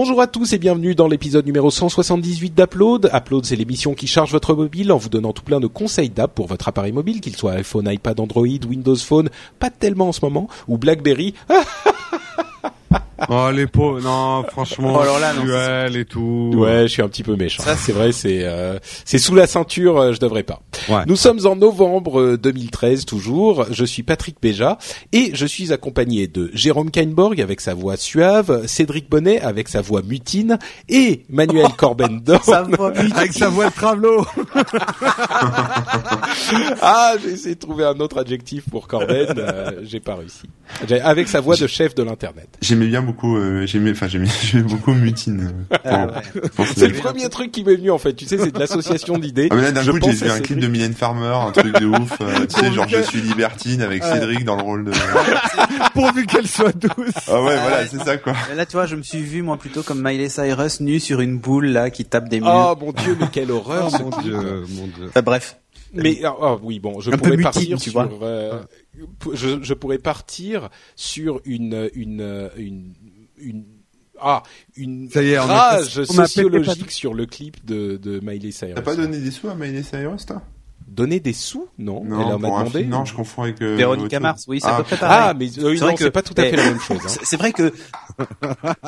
Bonjour à tous et bienvenue dans l'épisode numéro 178 d'Upload. Upload, c'est l'émission qui charge votre mobile en vous donnant tout plein de conseils d'app pour votre appareil mobile, qu'il soit iPhone, iPad, Android, Windows Phone, pas tellement en ce moment, ou BlackBerry. Oh les pauvres, non franchement, Oh, alors là, non, duel et tout. Ouais, je suis un petit peu méchant. Ça, c'est vrai, c'est euh, c'est sous la ceinture, euh, je devrais pas. Ouais. Nous sommes en novembre euh, 2013 toujours. Je suis Patrick Béja et je suis accompagné de Jérôme Kainborg avec sa voix suave, Cédric Bonnet avec sa voix mutine et Manuel Corben va vite. Avec sa voix de travelot. Ah, j'ai essayé de trouver un autre adjectif pour Corben, euh, j'ai pas réussi. Avec sa voix de chef de l'internet. J'aimais bien beaucoup, euh, j'aimais, enfin j'aimais, j'aimais beaucoup Mutine. euh, Ah, ouais. C'est le premier truc qui m'est venu en fait. Tu sais, c'est de l'association d'idées. Ah mais là d'un coup j'ai vu un clip Cédric. De Mylène Farmer, un truc de ouf, euh, tu sais genre je suis libertine avec Cédric dans le rôle de. Pourvu qu'elle soit douce. Ah ouais voilà c'est ça quoi. Là, tu vois, je me suis vu, moi, plutôt comme Miley Cyrus, nu sur une boule, là, qui tape des murs. Oh mon dieu, mais quelle horreur Oh mon dieu, mon dieu. Enfin, bref. Mais ah, ah, oui, bon, je Un pourrais mutine, partir tu sur, vois. euh, je, je pourrais partir sur une une une une ah une Ça y est, on a rage sociologique sur le clip de de Miley Cyrus. T'as pas donné des sous à Miley Cyrus toi? Donner des sous Non, elle en a pour un demandé. film, non je confonds avec. euh, Mars, chose. oui, c'est à Ah, peu près pareil. Ah, mais euh, oui, C'est vrai que- c'est pas tout à fait mais- la même chose. hein. C'est vrai que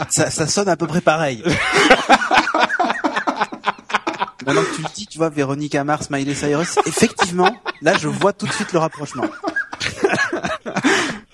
ça, ça sonne à peu près pareil. Maintenant que tu le dis, tu vois, Véronique Mars, Miley Cyrus, effectivement, là, je vois tout de suite le rapprochement.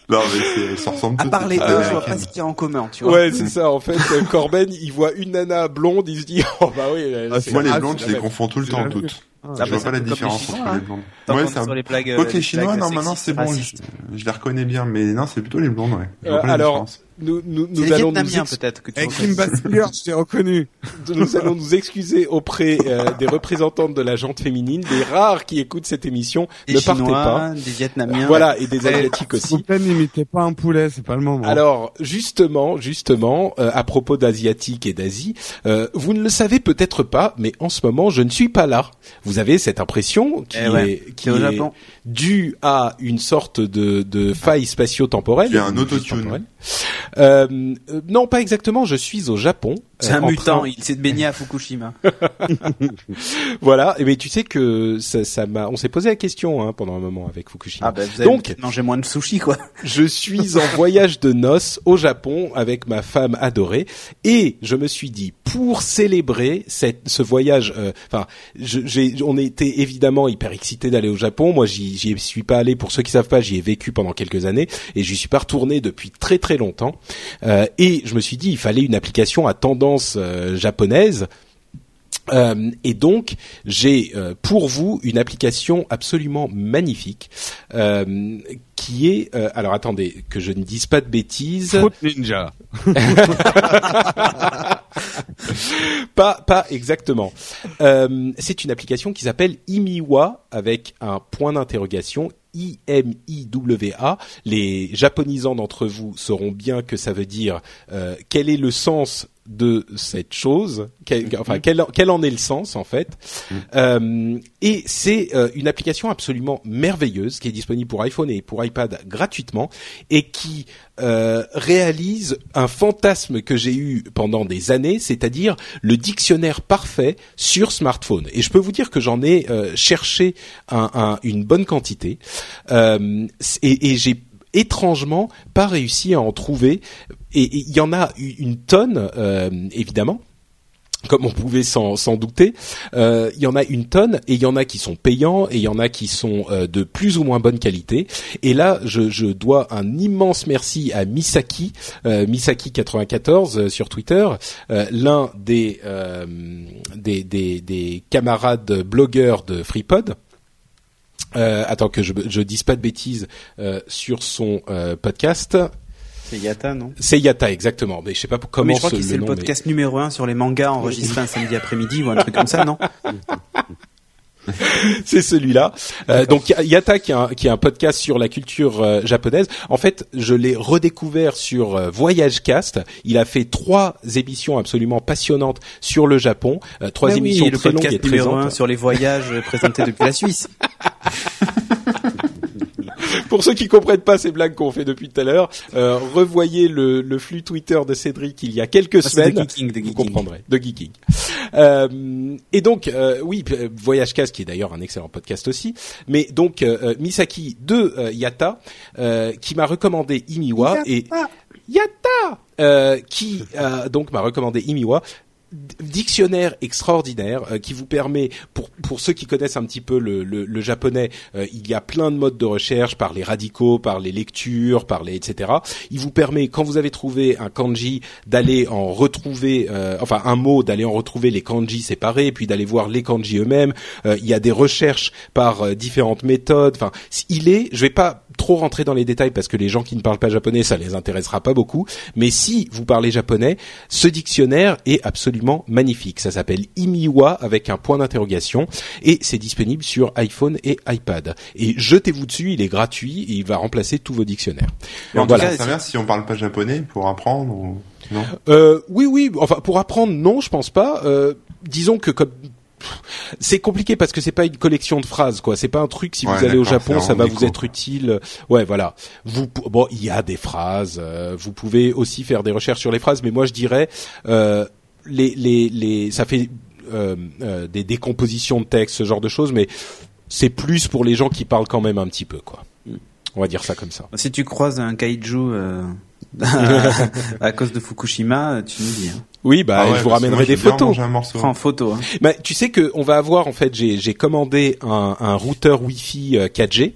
Non mais se ressemblent À part les deux, je vois pas ce qu'il y a en commun, tu vois. Ouais, c'est ça. En fait, Corben, il voit une nana blonde, il se dit, oh bah oui. elle- Ah, Moi les Ah, blondes je les confonds tout le temps toutes. Ah, Je vois pas la différence les Chinois, entre hein. les blondes. Tant Ouais sur les blagues, euh, les chinois, blagues non, maintenant c'est bon, je, je les reconnais bien, mais non, c'est plutôt les blondes, ouais. Je Euh, vois pas la alors, différence. Nous, nous, C'est nous allons nous, ex- peut-être, que tu Avec. Kim Basinger, je t'ai reconnu. nous allons nous excuser auprès euh, des représentantes de la gente féminine, des rares qui écoutent cette émission. Des ne partez Chinois, pas. des Vietnamiens. Voilà, et des asiatiques S'il vous aussi. plaît, n'imitez pas un poulet, c'est pas le moment. Alors justement, justement, euh, à propos d'asiatiques et d'Asie, euh, vous ne le savez peut-être pas, mais en ce moment, je ne suis pas là. Vous avez cette impression qui Eh ouais, est qui est Japon. due à une sorte de, de faille spatio-temporelle? Tu as un autotune. Euh, euh, non, pas exactement. Je suis au Japon. C'est euh, un en mutant, train- il s'est baigné à Fukushima. Voilà. Et mais tu sais que ça, ça m'a. On s'est posé la question hein, pendant un moment avec Fukushima. Ah bah vous avez Donc, mangé moins de sushi quoi. je suis en voyage de noces au Japon avec ma femme adorée et je me suis dit pour célébrer cette, ce voyage, euh, enfin, j'ai, on était évidemment hyper excités d'aller au Japon. Moi, j'y, suis pas allé. Pour ceux qui savent pas, j'y ai vécu pendant quelques années et j'y suis pas retourné depuis très très longtemps. Euh, et je me suis dit, il fallait une application à tendance euh, japonaise. Euh, et donc, j'ai euh, pour vous une application absolument magnifique euh, qui est. alors, attendez que je ne dise pas de bêtises. Fruit Ninja. pas, pas exactement. C'est une application qui s'appelle Imiwa avec un point d'interrogation. I-M-I-W-A. Les japonisants d'entre vous sauront bien que ça veut dire quel est le sens de cette chose, quel, enfin quel, quel en est le sens en fait. Euh, et c'est euh, une application absolument merveilleuse qui est disponible pour iPhone et pour iPad gratuitement et qui euh, réalise un fantasme que j'ai eu pendant des années, c'est-à-dire le dictionnaire parfait sur smartphone. Et je peux vous dire que j'en ai euh, cherché un- un- une bonne quantité Euh, et, et j'ai étrangement pas réussi à en trouver. Et il y en a une tonne, euh, évidemment comme on pouvait s'en douter, euh, il y en a une tonne et il y en a qui sont payants et il y en a qui sont euh, de plus ou moins bonne qualité. Et là, je, je dois un immense merci à Misaki, euh, Misaki94 euh, sur Twitter, euh, l'un des, des, des des camarades blogueurs de FreePod. Euh, attends que je je dise pas de bêtises euh, sur son euh, podcast. C'est Yata, non? C'est Yata, exactement. Mais je sais pas comment Mais je crois ce- que c'est le mais- podcast numéro un sur les mangas enregistrés un samedi après-midi ou un truc comme ça, non? C'est celui-là. Euh, donc Yata qui est, un, qui est un podcast sur la culture euh, japonaise. En fait, je l'ai redécouvert sur euh, Voyage Cast. Il a fait trois émissions absolument passionnantes sur le Japon. Euh, trois Ah oui, émissions le très longues et podcast très numéro un sur les voyages présentés depuis la Suisse. Pour ceux qui comprennent pas ces blagues qu'on fait depuis tout à l'heure, euh, revoyez le, le flux Twitter de Cédric il y a quelques Ah, c'est de semaines. geeking, de vous geeking. comprendrez, de geeking. Euh, et donc, euh, oui, euh, Voyage Cast, qui est d'ailleurs un excellent podcast aussi, mais donc euh, euh, Misaki de euh, Yata, euh, qui m'a recommandé Imiwa et Yata, euh, qui euh, donc m'a recommandé Imiwa dictionnaire extraordinaire euh, qui vous permet pour pour ceux qui connaissent un petit peu le, le, le japonais euh, il y a plein de modes de recherche par les radicaux par les lectures par les etc il vous permet quand vous avez trouvé un kanji d'aller en retrouver euh, enfin un mot d'aller en retrouver les kanji séparés puis d'aller voir les kanji eux-mêmes. Euh, il y a des recherches par euh, différentes méthodes. Enfin il est je vais pas trop rentrer dans les détails parce que les gens qui ne parlent pas japonais ça les intéressera pas beaucoup. Mais si vous parlez japonais ce dictionnaire est absolument magnifique ça s'appelle Imiwa avec un point d'interrogation et c'est disponible sur iPhone et iPad et jetez-vous dessus il est gratuit et il va remplacer tous vos dictionnaires Mais en tout Voilà. cas, ça s'inverse si on parle pas japonais pour apprendre ou non? Euh, oui, oui. Enfin, pour apprendre, non, je pense pas. Euh, disons que comme c'est compliqué parce que c'est pas une collection de phrases, quoi. C'est pas un truc. Si Ouais, vous allez au Japon, ça va vous être utile. Ouais, voilà. Vous, bon, il y a des phrases. euh, vous pouvez aussi faire des recherches sur les phrases, mais moi, je dirais euh, les, les, les, ça fait euh, euh, des décompositions de texte, ce genre de choses, mais c'est plus pour les gens qui parlent quand même un petit peu, quoi. On va dire ça comme ça. Si tu croises un kaiju euh, à cause de Fukushima, tu nous dis. Hein. Oui, bah, Ah ouais, je vous ramènerai moi, des photos. mangé un morceau. Prends en photo. Hein. Bah, tu sais que on va avoir en fait j'ai j'ai commandé un, un routeur Wi-Fi euh, 4G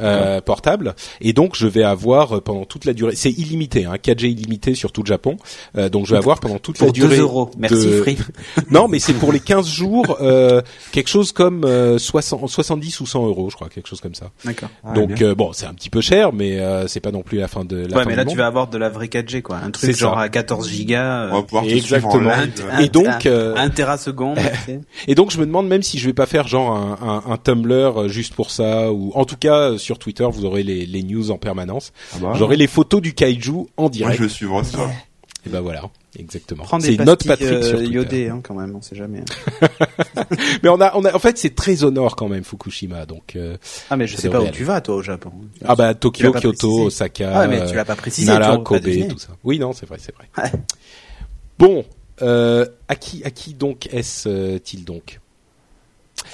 euh, portable et donc je vais avoir euh, pendant toute la durée c'est illimité hein, 4G illimité sur tout le Japon euh, donc je vais avoir pendant toute la Pour durée 2 euros. Merci de- Free. non mais c'est pour les 15 jours euh, quelque chose comme euh, 60 70 ou 100 euros je crois quelque chose comme ça D'accord. Ah, donc euh, bon c'est un petit peu cher mais euh, c'est pas non plus la fin de la Ouais, fin mais du là monde. tu vas avoir de la vraie 4G quoi, un truc C'est genre ça. à 14 gigas, on va euh, Exactement. suivre en live. un- et donc, un, euh, un teraseconde. Et donc je me demande même si je vais pas faire genre un, un, un Tumblr euh, juste pour ça ou en tout cas euh, sur Twitter vous aurez les, les news en permanence. Ah bah, J'aurai les photos du kaiju en Moi, direct. je vais suivre ça. Et ben voilà, exactement. C'est notre pastilles Patrick sur euh, Twitter. iodées hein, quand même, on sait jamais. hein. Mais on a on a en fait c'est très au nord quand même Fukushima donc euh, Ah mais je sais pas où aller. tu vas toi au Japon. ah bah Tokyo, Kyoto, précisé. Osaka, Ah mais tu euh, l'as pas précisé. Nara, tu aurais pas Kobe, tout ça. Oui non c'est vrai c'est vrai. Ouais. Bon euh, à qui à qui donc est-il donc?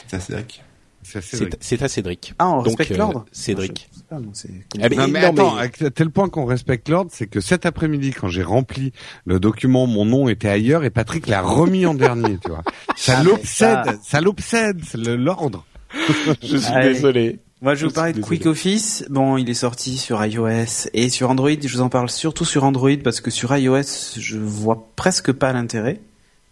Ça, c'est vrai. C'est à Cédric. Ah on respecte euh, l'ordre. Cédric. Ah, mais- Non, mais non, attends, mais- à tel point qu'on respecte l'ordre, c'est que cet après-midi, quand j'ai rempli le document, mon nom était ailleurs et Patrick l'a remis en dernier, tu vois. Ça Ah, mais l'obsède, ça- ça l'obsède, l'ordre. Je suis Allez. désolé. Moi, je vous parler suis de Quick Office. Bon, il est sorti sur iOS et sur Android. Je vous en parle surtout sur Android parce que sur iOS, je vois presque pas l'intérêt.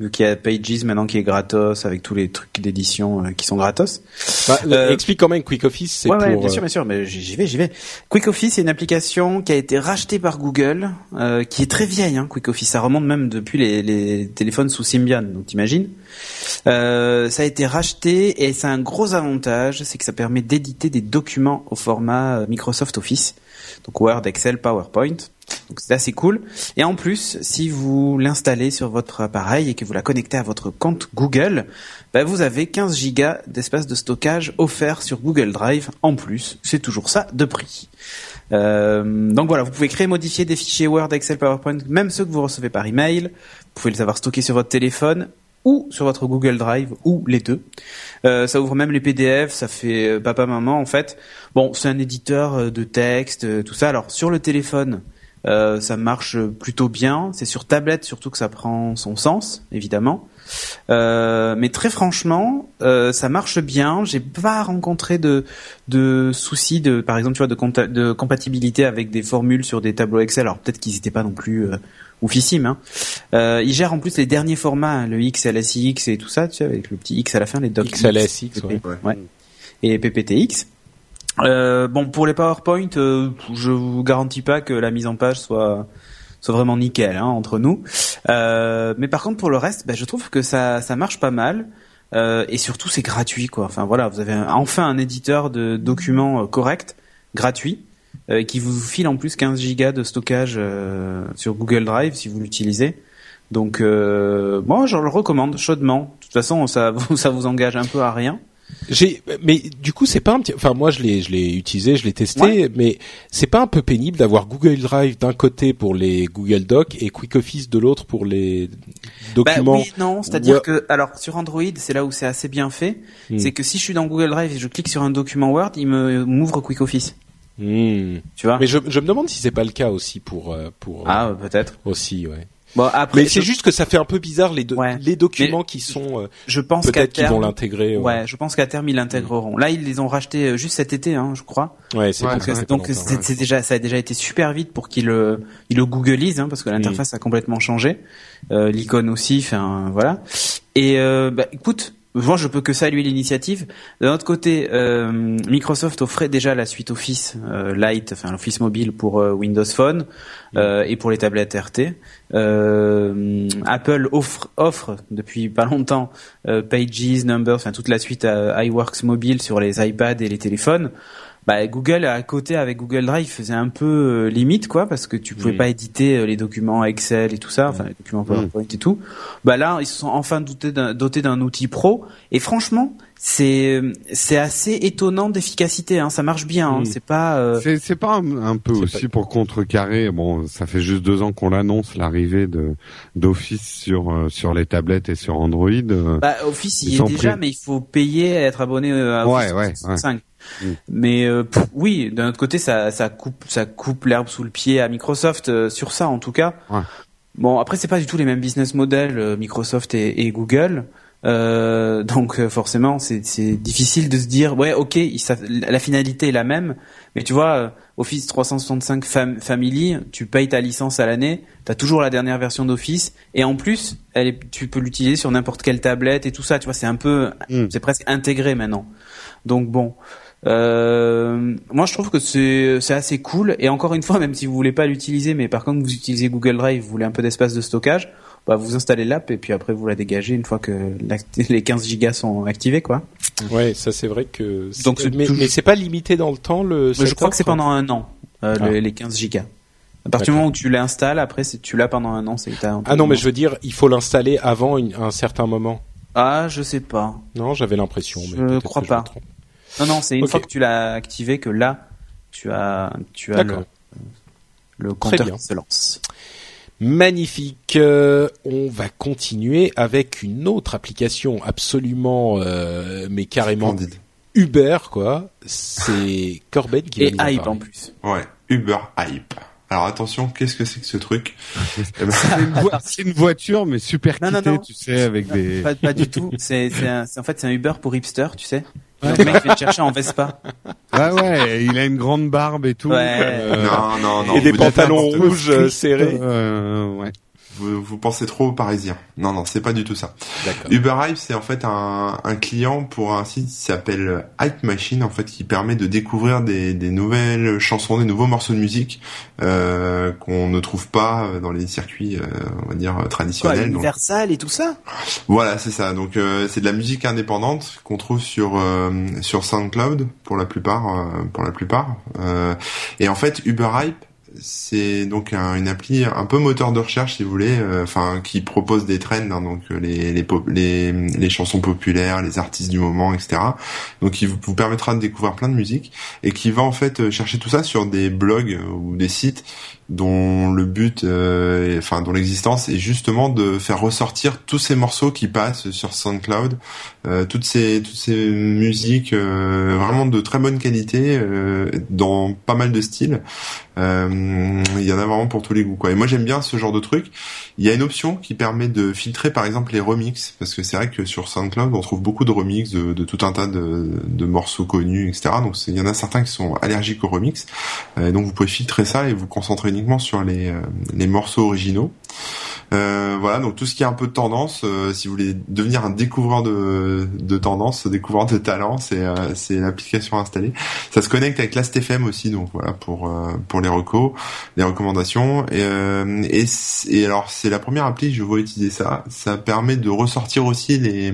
Vu qu'il y a Pages maintenant qui est gratos avec tous les trucs d'édition euh, qui sont gratos. Bah, Euh, explique quand même Quick Office, c'est Ouais, pour. ouais, bien euh, sûr, bien sûr, mais j'y j'y vais, j'y vais. Quick Office, c'est une application qui a été rachetée par Google, euh, qui est très vieille, hein, Quick Office. Ça remonte même depuis les, les téléphones sous Symbian, donc t'imagines. Euh, ça a été racheté et ça a un gros avantage, c'est que ça permet d'éditer des documents au format euh, Microsoft Office, donc Word, Excel, PowerPoint. Donc c'est assez cool. Et en plus, si vous l'installez sur votre appareil et que vous la connectez à votre compte Google, bah, vous avez 15 gigas d'espace de stockage offert sur Google Drive en plus. C'est toujours ça de prix. Euh, donc voilà, vous pouvez créer, modifier des fichiers Word, Excel, PowerPoint, même ceux que vous recevez par email. Vous pouvez les avoir stockés sur votre téléphone ou sur votre Google Drive ou les deux. Euh, ça ouvre même les PDF, ça fait euh, papa maman en fait. Bon, c'est un éditeur de texte, tout ça. Alors sur le téléphone, euh, ça marche plutôt bien. C'est sur tablette surtout que ça prend son sens, évidemment. Euh, mais très franchement, euh, ça marche bien. J'ai pas rencontré de, de soucis de, par exemple, tu vois, de, compatibilité avec des formules sur des tableaux Excel. Alors peut-être qu'ils étaient pas non plus euh, oufissimes. Hein. Euh, ils gèrent en plus les derniers formats, hein, le XLSX et tout ça, tu sais, avec le petit X à la fin, les docs XLSX, ouais. ouais. et PPTX. Euh, bon, pour les PowerPoint, euh, je vous garantis pas que la mise en page soit soit vraiment nickel hein, entre nous. Euh, mais par contre, pour le reste, bah, je trouve que ça ça marche pas mal. Euh, et surtout, c'est gratuit, quoi. Enfin voilà, vous avez enfin un éditeur de documents euh, correct, gratuit, qui vous file en plus 15 gigas de stockage sur Google Drive si vous l'utilisez. Donc, moi, je le recommande chaudement. De toute façon, ça ça vous engage un peu à rien. J'ai, mais du coup, c'est pas un petit, enfin, moi, je l'ai, je l'ai utilisé, je l'ai testé, Ouais. mais c'est pas un peu pénible d'avoir Google Drive d'un côté pour les Google Docs et Quick Office de l'autre pour les documents. Bah oui, non, c'est-à-dire que alors sur Android, c'est là où c'est assez bien fait, Hmm. c'est que si je suis dans Google Drive et je clique sur un document Word, il me m'ouvre Quick Office. Hmm. Tu vois? Mais je, je me demande si c'est pas le cas aussi pour, euh, pour euh, Ah, peut-être. aussi, ouais. Bon, après Mais c'est je, juste que ça fait un peu bizarre les, do- Ouais. les documents qui sont euh, je pense qu'à peut-être qu'ils vont terme l'intégrer. Ouais, je pense qu'à terme ils l'intégreront. Là, ils les ont rachetés euh, juste cet été hein, je crois. Ouais, c'est Ouais, Donc, euh, c'est c'est déjà ça a déjà été super vite pour qu'ils le ils le googlisent hein, parce que l'interface a complètement changé. Euh, l'icône aussi, enfin voilà. Et euh, bah, écoute, moi je peux que saluer l'initiative. De notre côté, euh, Microsoft offrait déjà la suite Office euh, Lite, enfin l'Office mobile pour euh, Windows Phone euh, et pour les tablettes RT. Euh, Apple offre offre depuis pas longtemps Pages, Numbers, enfin toute la suite euh, iWorks mobile sur les iPads et les téléphones. Bah, Google à côté avec Google Drive faisait un peu euh, limite quoi parce que tu pouvais pas éditer euh, les documents Excel et tout ça, enfin les documents PowerPoint et tout. Bah là ils se sont enfin dotés d'un dotés d'un outil pro et franchement c'est c'est assez étonnant d'efficacité hein, ça marche bien hein, c'est pas euh, C'est c'est pas un, un peu C'est aussi pour contrecarrer. Bon, ça fait juste deux ans qu'on l'annonce l'arrivée de d'Office sur euh, sur les tablettes et sur Android. bah, Office il y est déjà pris. mais il faut payer et être abonné à Ouais, Office ouais, 365. Mm. Mais euh, pff, oui, d'un autre côté, ça, ça coupe, ça coupe l'herbe sous le pied à Microsoft euh, sur ça, en tout cas. Ouais. Bon, après, c'est pas du tout les mêmes business models, euh, Microsoft et, et Google. Euh, donc euh, forcément, c'est difficile de se dire, ouais, ok, la finalité est la même, mais tu vois, euh, Office 365 Fam- Family, tu payes ta licence à l'année, t'as toujours la dernière version d'Office, et en plus, elle est, tu peux l'utiliser sur n'importe quelle tablette et tout ça, tu vois, c'est un peu, Mm. c'est presque intégré maintenant. Donc bon, euh, moi je trouve que c'est assez cool et encore une fois même si vous voulez pas l'utiliser mais par contre vous utilisez Google Drive vous voulez un peu d'espace de stockage bah vous installez l'app et puis après vous la dégagez une fois que les 15 gigas sont activés quoi. Ouais, ça c'est vrai que. c'est- Donc, mais, mais c'est pas limité dans le temps le. Mais je crois que c'est pendant un an euh, Ah. le- les 15 gigas. À partir du moment où tu l'installes après c'est tu l'as pendant un an c'est que t'as un Ah non, mais je veux dire, il faut l'installer avant une- un certain moment. Ah je sais pas. Non, j'avais l'impression. mais Je crois je pas. trompe. Non non c'est une fois que tu l'as activé que là tu as tu as le, D'accord. le compteur qui se lance. Magnifique. Euh, on va continuer avec une autre application absolument, euh, mais carrément Splendide. Uber quoi. C'est Corben qui va Et nous en hype en plus. Ouais, Uber Hype. Alors attention, qu'est-ce que c'est que ce truc? Eh ben, C'est une, voi- c'est une voiture mais super Non, non, kitée, non. tu sais, avec des. Pas, pas du tout. C'est, c'est un- c'est- en fait, c'est un Uber pour hipster, tu sais. Le mec vient te chercher en Vespa. Ouais ouais, il a une grande barbe et tout. Ouais. euh, non, non, non. Et des pantalons rouges euh, serrés. euh, ouais. Vous, vous pensez trop aux Parisiens. Non, non, c'est pas du tout ça. D'accord. Uber Hype, c'est en fait un, un client pour un site qui s'appelle Hype Machine, en fait, qui permet de découvrir des, des nouvelles chansons, des nouveaux morceaux de musique euh, qu'on ne trouve pas dans les circuits, euh, on va dire Quoi, traditionnels. Donc, Universal et tout ça? Voilà, c'est ça. Donc euh, c'est de la musique indépendante qu'on trouve sur euh, sur SoundCloud pour la plupart euh, pour la plupart. Euh, et en fait Uber Hype c'est donc un- une appli un peu moteur de recherche si vous voulez, euh, enfin qui propose des trends, hein, donc euh, les les, les les chansons populaires, les artistes du moment, etc. Donc qui vous, permettra de découvrir plein de musique et qui va en fait euh, chercher tout ça sur des blogs ou des sites dont le but, euh, enfin dont l'existence est justement de faire ressortir tous ces morceaux qui passent sur SoundCloud, euh, toutes ces toutes ces musiques euh, vraiment de très bonne qualité euh, dans pas mal de styles. Euh, Il y en a vraiment pour tous les goûts quoi. Et moi j'aime bien ce genre de truc. Il y a une option qui permet de filtrer par exemple les remixes parce que c'est vrai que sur SoundCloud on trouve beaucoup de remixes de, de tout un tas de, de morceaux connus etc. Donc il y en a certains qui sont allergiques aux remixes. Euh, donc vous pouvez filtrer ça et vous concentrer uniquement sur les, euh, les morceaux originaux. Euh, voilà, donc tout ce qui est un peu de tendance, euh, si vous voulez devenir un découvreur de, de tendance, découvreur de talent, c'est euh, c'est l'application installée. Ça se connecte avec Last.fm aussi, donc voilà pour pour les recos, les recommandations. Et, et, et alors c'est la première appli je vois utiliser ça. Ça permet de ressortir aussi les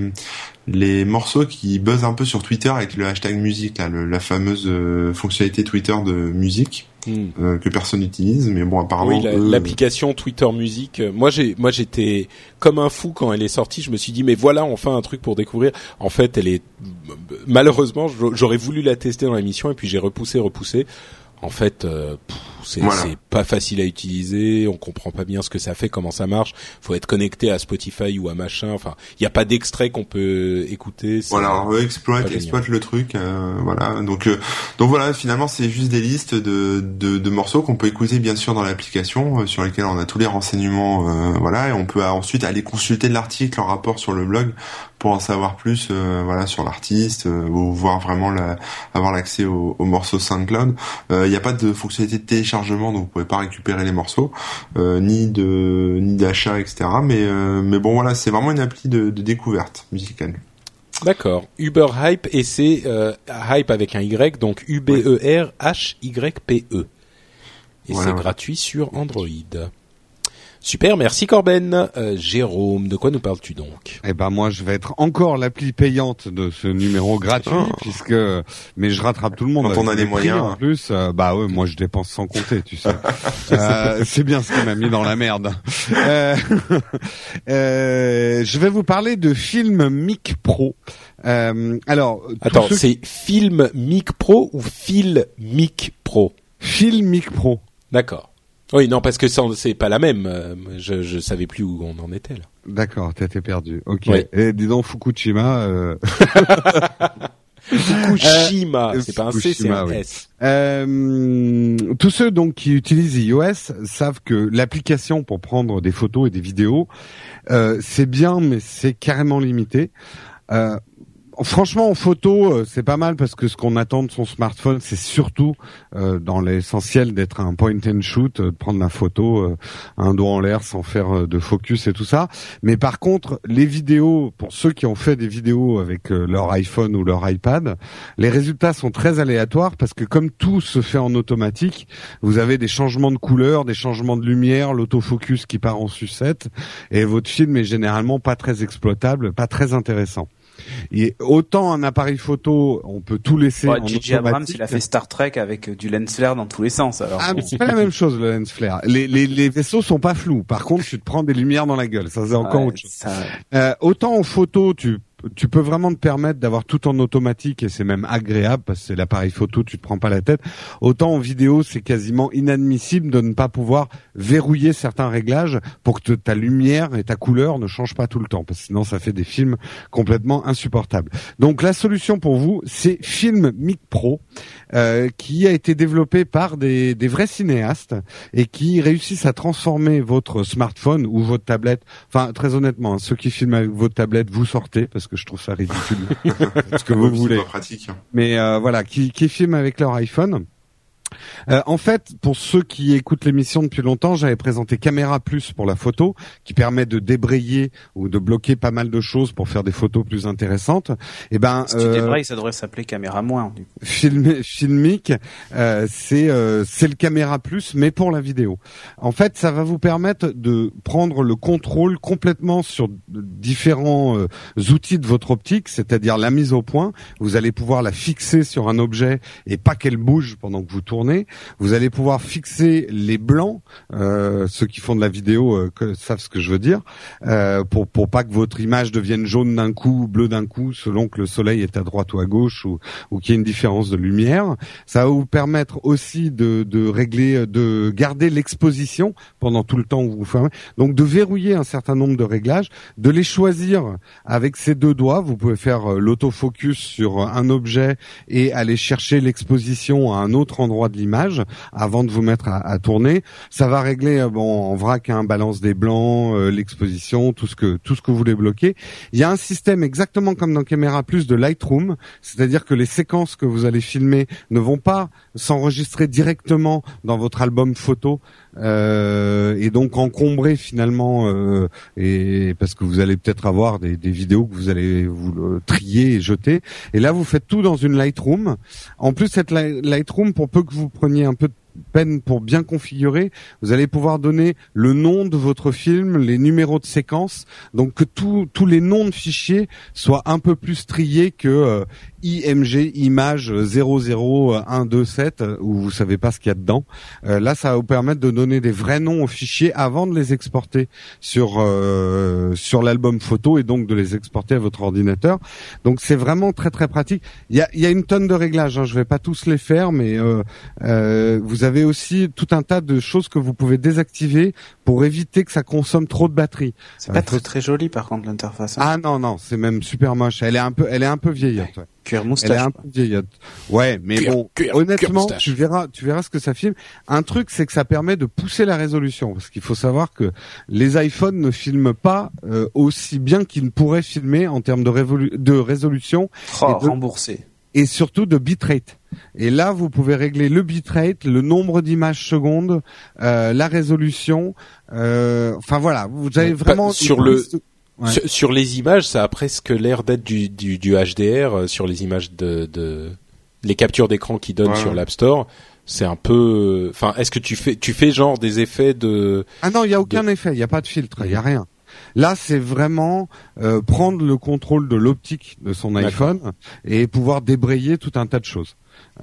les morceaux qui buzzent un peu sur Twitter avec le hashtag musique, là, la fameuse fonctionnalité Twitter de musique. Hmm. Euh, que personne n'utilise, mais bon apparemment. Oui, l'application Twitter Music. Euh, moi j'ai, moi j'étais comme un fou quand elle est sortie. Je me suis dit mais voilà enfin un truc pour découvrir. En fait, elle est malheureusement j'aurais voulu la tester dans l'émission et puis j'ai repoussé, repoussé en fait, euh, c'est pas facile à utiliser. On comprend pas bien ce que ça fait, comment ça marche. Faut être connecté à Spotify ou à machin. Enfin, il n'y a pas d'extrait qu'on peut écouter. Voilà, on exploite, exploite le truc. Euh, voilà. Donc, euh, donc voilà. Finalement, c'est juste des listes de, de, de morceaux qu'on peut écouter bien sûr dans l'application, sur lesquels on a tous les renseignements. voilà, et on peut ensuite aller consulter l'article en rapport sur le blog pour en savoir plus euh, voilà sur l'artiste euh, ou voir vraiment la, avoir l'accès aux au morceaux SoundCloud. Il euh, n'y a pas de fonctionnalité de téléchargement donc vous pouvez pas récupérer les morceaux ni de ni d'achat etc. Mais mais bon voilà c'est vraiment une appli de, de découverte musicale. D'accord. Uber Hype et c'est Hype avec un Y donc U B E R H Y P E. Et c'est gratuit sur Android. Super, merci Corben. Euh, Jérôme, de quoi nous parles-tu donc? Eh ben moi, je vais être encore l'appli payante de ce numéro gratuit, oh. puisque mais je rattrape tout le monde. Quand on a les moyens. En plus, euh, bah ouais, moi je dépense sans compter, tu sais. euh, c'est bien ce qui m'a mis dans la merde. Euh, je vais vous parler de Film Mic Pro. alors, attends, c'est Film Mic Pro ou Film Mic Pro? Film Mic Pro. D'accord. Oui, non, parce que c'est pas la même. Euh, je, je savais plus où on en était là. D'accord, t'étais perdu. Ok. Et dis donc Fukushima. Euh... Fukushima, euh, c'est pas un C, c'est un S. Euh, tous ceux donc qui utilisent iOS savent que l'application pour prendre des photos et des vidéos, euh, c'est bien, mais c'est carrément limité. Franchement, en photo, euh, c'est pas mal parce que ce qu'on attend de son smartphone, c'est surtout euh, dans l'essentiel d'être un point and shoot, euh, de prendre la photo un doigt en l'air sans faire de focus et tout ça. Mais par contre, les vidéos, pour ceux qui ont fait des vidéos avec leur iPhone ou leur iPad, les résultats sont très aléatoires parce que comme tout se fait en automatique, vous avez des changements de couleur, des changements de lumière, l'autofocus qui part en sucette, et votre film est généralement pas très exploitable, pas très intéressant. Et autant un appareil photo, on peut tout laisser ouais, en J.J. Abrams, il a fait Star Trek avec euh, du lens flare dans tous les sens. Alors. Ah, c'est pas la même chose le lens flare. Les, les, les, vaisseaux sont pas flous. Par contre, tu te prends des lumières dans la gueule. Ça c'est encore autre chose. Euh, autant en photo, tu tu peux vraiment te permettre d'avoir tout en automatique et c'est même agréable parce que c'est l'appareil photo, tu te prends pas la tête. Autant en vidéo, c'est quasiment inadmissible de ne pas pouvoir verrouiller certains réglages pour que ta lumière et ta couleur ne changent pas tout le temps parce que sinon ça fait des films complètement insupportables. Donc la solution pour vous, c'est Film Mic Pro euh, qui a été développé par des, des vrais cinéastes et qui réussissent à transformer votre smartphone ou votre tablette. Enfin, très honnêtement, hein, ceux qui filment avec votre tablette, vous sortez parce que que je trouve ça ridicule. ce que vous voulez. pratique. Mais euh, voilà, qui, qui filment avec leur iPhone. Euh, en fait, pour ceux qui écoutent l'émission depuis longtemps, j'avais présenté Caméra Plus pour la photo, qui permet de débrayer ou de bloquer pas mal de choses pour faire des photos plus intéressantes. Et eh ben, si tu euh, débrayes, ça devrait s'appeler Caméra Moins. Du coup. Film, filmique, euh, c'est euh, c'est le Caméra Plus, mais pour la vidéo. En fait, ça va vous permettre de prendre le contrôle complètement sur différents euh, outils de votre optique, c'est-à-dire la mise au point. Vous allez pouvoir la fixer sur un objet et pas qu'elle bouge pendant que vous tournez vous allez pouvoir fixer les blancs, euh, ceux qui font de la vidéo euh, savent ce que je veux dire, euh, pour pas que votre image devienne jaune d'un coup, bleu d'un coup, selon que le soleil est à droite ou à gauche ou, ou qu'il y ait une différence de lumière. Ça va vous permettre aussi de, de régler, de garder l'exposition pendant tout le temps où vous fermez. Donc de verrouiller un certain nombre de réglages, de les choisir avec ces deux doigts. Vous pouvez faire l'autofocus sur un objet et aller chercher l'exposition à un autre endroit de l'image avant de vous mettre à, tourner. Ça va régler euh, bon en vrac hein, balance des blancs, euh, l'exposition, tout ce que tout ce que vous voulez bloquer. Il y a un système exactement comme dans Camera Plus de Lightroom, c'est-à-dire que les séquences que vous allez filmer ne vont pas s'enregistrer directement dans votre album photo euh, et donc encombrer finalement euh, et parce que vous allez peut-être avoir des, des, vidéos que vous allez vous trier et jeter. Et là, vous faites tout dans une Lightroom. En plus, cette Lightroom, pour peu que vous preniez un peu de peine pour bien configurer, vous allez pouvoir donner le nom de votre film, les numéros de séquence, donc que tous les noms de fichiers soient un peu plus triés que euh, IMG image 00127 où vous savez pas ce qu'il y a dedans. Euh, là, ça va vous permettre de donner des vrais noms aux fichiers avant de les exporter sur euh, sur l'album photo et donc de les exporter à votre ordinateur. Donc c'est vraiment très très pratique. Il y a, y a une tonne de réglages. Hein. Je vais pas tous les faire, mais euh, vous avez aussi tout un tas de choses que vous pouvez désactiver pour éviter que ça consomme trop de batterie. C'est pas très, très joli par contre l'interface. Hein. Ah non non, c'est même super moche. Elle est un peu elle est un peu vieillotte. Ouais. Cuir moustache. Elle est un peu vieillotte. Ouais, mais bon, honnêtement, tu verras, tu verras ce que ça filme. Un truc, c'est que ça permet de pousser la résolution, parce qu'il faut savoir que les iPhones ne filment pas euh, aussi bien qu'ils ne pourraient filmer en termes de, de résolution. Oh, et remboursé. Et surtout de bitrate. Et là, vous pouvez régler le bitrate, le nombre d'images secondes, euh, la résolution. Euh, enfin voilà, vous avez vraiment sur le sur, les images, ça a presque l'air d'être du, du, du, HDR euh, sur les images de, de les captures d'écran qui donnent sur l'App Store. C'est un peu, enfin, est-ce que tu fais, tu fais genre des effets de Ah non, il y a aucun effet, il y a pas de filtre, il y a rien. Là, c'est vraiment euh, prendre le contrôle de l'optique de son iPhone et pouvoir débrayer tout un tas de choses.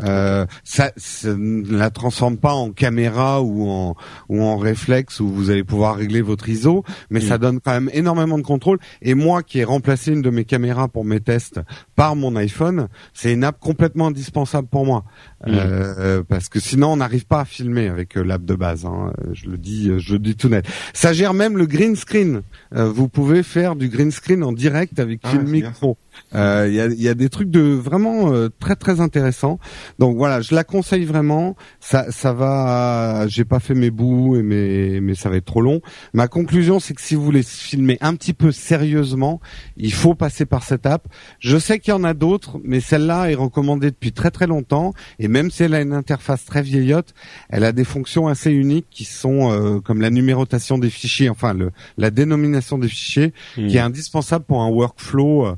Euh, ça, ne la transforme pas en caméra ou en ou en réflexe où vous allez pouvoir régler votre ISO, mais ça mm. donne quand même énormément de contrôle. Et moi, qui ai remplacé une de mes caméras pour mes tests par mon iPhone, c'est une app complètement indispensable pour moi mm. euh, parce que sinon on n'arrive pas à filmer avec euh, l'app de base. Hein. Je le dis, je le dis tout net. Ça gère même le green screen. Euh, vous pouvez faire du green screen en direct avec ah, Filmic Pro. Il euh, y, a, y, a, des trucs de vraiment euh, très très intéressants. Donc voilà, je la conseille vraiment. Ça, ça va. J'ai pas fait mes bouts, et mes, mais ça va être trop long. Ma conclusion, c'est que si vous voulez filmer un petit peu sérieusement, il faut passer par cette app. Je sais qu'il y en a d'autres, mais celle-là est recommandée depuis très très longtemps. Et même si elle a une interface très vieillotte, elle a des fonctions assez uniques qui sont euh, comme la numérotation des fichiers, enfin le, la dénomination des fichiers, qui est indispensable pour un workflow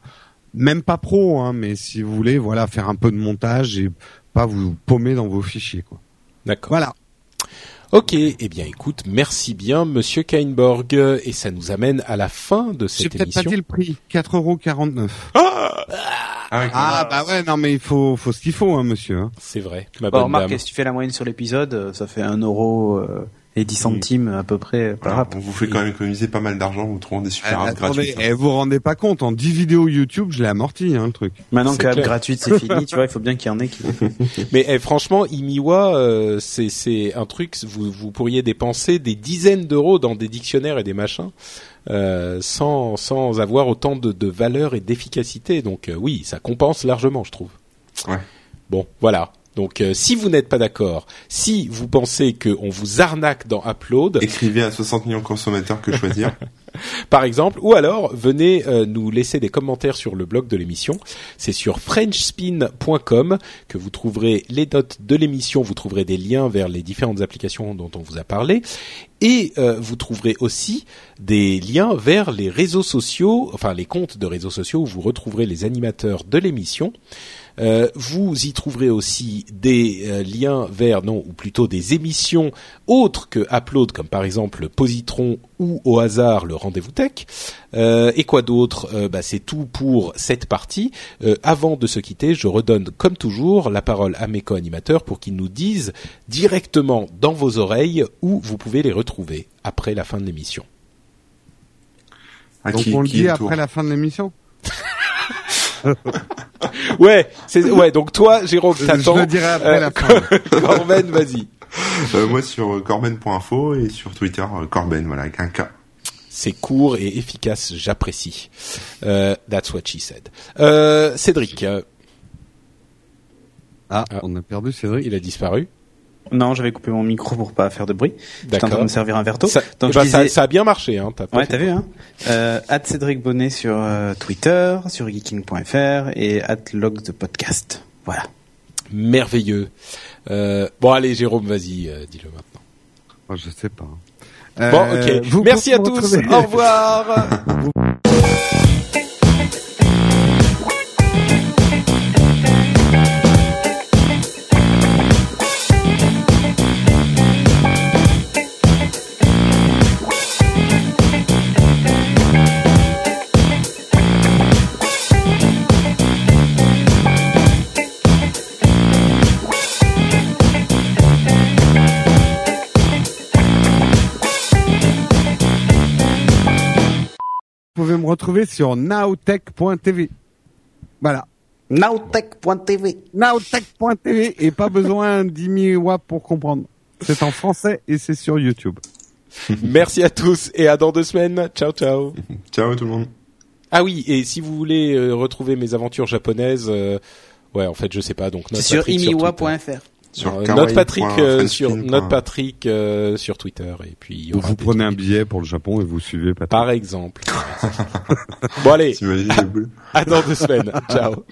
même pas pro, hein, mais si vous voulez, voilà, faire un peu de montage et pas vous paumer dans vos fichiers, quoi. D'accord. Voilà. Ok, eh bien écoute, merci bien Monsieur Kainborg, et ça nous amène à la fin de cette émission. J'ai peut-être pas dit le prix, 4,49€. Ah, ah, ah bah ouais, non mais il faut, faut ce qu'il faut, hein, monsieur. Hein. C'est vrai. Ma bonne remarque, si tu fais la moyenne sur l'épisode, ça fait un euro. Euh, et 10 centimes à peu près par app. On vous fait quand même économiser pas mal d'argent, vous trouvez des super ah, apps gratuites. Et hein. vous vous rendez pas compte, en 10 vidéos YouTube, je l'ai amorti, hein, le truc. Maintenant que l'app gratuite c'est fini, tu vois, il faut bien qu'il y en ait qui... Mais eh, franchement, Imiwa, euh, c'est un truc, vous, vous pourriez dépenser des dizaines d'euros dans des dictionnaires et des machins. Euh, sans sans avoir autant de, de valeur et d'efficacité donc euh, oui ça compense largement je trouve ouais. bon voilà donc, euh, si vous n'êtes pas d'accord, si vous pensez qu'on vous arnaque dans Upload, écrivez à 60 millions de consommateurs que choisir. par exemple, ou alors venez euh, nous laisser des commentaires sur le blog de l'émission. C'est sur frenchspin.com que vous trouverez les notes de l'émission, vous trouverez des liens vers les différentes applications dont on vous a parlé, et euh, vous trouverez aussi des liens vers les réseaux sociaux, enfin les comptes de réseaux sociaux où vous retrouverez les animateurs de l'émission. Euh, vous y trouverez aussi des euh, liens vers, non, ou plutôt des émissions autres que Upload, comme par exemple Positron ou au hasard le Rendez-vous Tech. Euh, et quoi d'autre? Bah, C'est tout pour cette partie. avant de se quitter, je redonne comme toujours la parole à mes co-animateurs pour qu'ils nous disent directement dans vos oreilles où vous pouvez les retrouver après la fin de l'émission. Donc on le dit après la fin de l'émission? ouais, c'est ouais. Donc toi, Jérôme, t'attends. Je le dirai après la euh, fin. Corben, vas-y. Euh, moi sur euh, corben.info et sur Twitter Corben, voilà, avec un K. C'est court et efficace, j'apprécie. that's what she said. Euh, Cédric. Ah, on a perdu Cédric. Il a disparu. Non, j'avais coupé mon micro pour pas faire de bruit. J'étais en train de me servir un verre d'eau. Ça, Donc, bah, disais... ça, ça, a bien marché. Hein, as ouais, t'as vu. Hein euh, Cédric Bonnet sur euh, Twitter, sur geeking.fr et at log de podcast. Voilà. Merveilleux. Euh, bon, allez, Jérôme, vas-y, euh, dis-le maintenant. Oh, je sais pas. Bon, Euh, ok. vous Merci à tous. retrouver- Au revoir. retrouver sur nowtech.tv. Voilà. Nowtech.tv. Nowtech.tv et pas besoin d'Imiwa pour comprendre. C'est en français et c'est sur YouTube. Merci à tous et à dans deux semaines. Ciao, ciao. Ciao tout le monde. Ah oui, et si vous voulez euh, retrouver mes aventures japonaises, euh, ouais, en fait, je sais pas. Donc C'est sur imiwa.fr. Sur Euh, Note Patrick euh, sur point- Patrick euh, sur Twitter et puis il y Vous, aura vous des prenez un billet pour le Japon et vous suivez Patrick. par exemple. bon allez, boules à dans deux semaines. Ciao.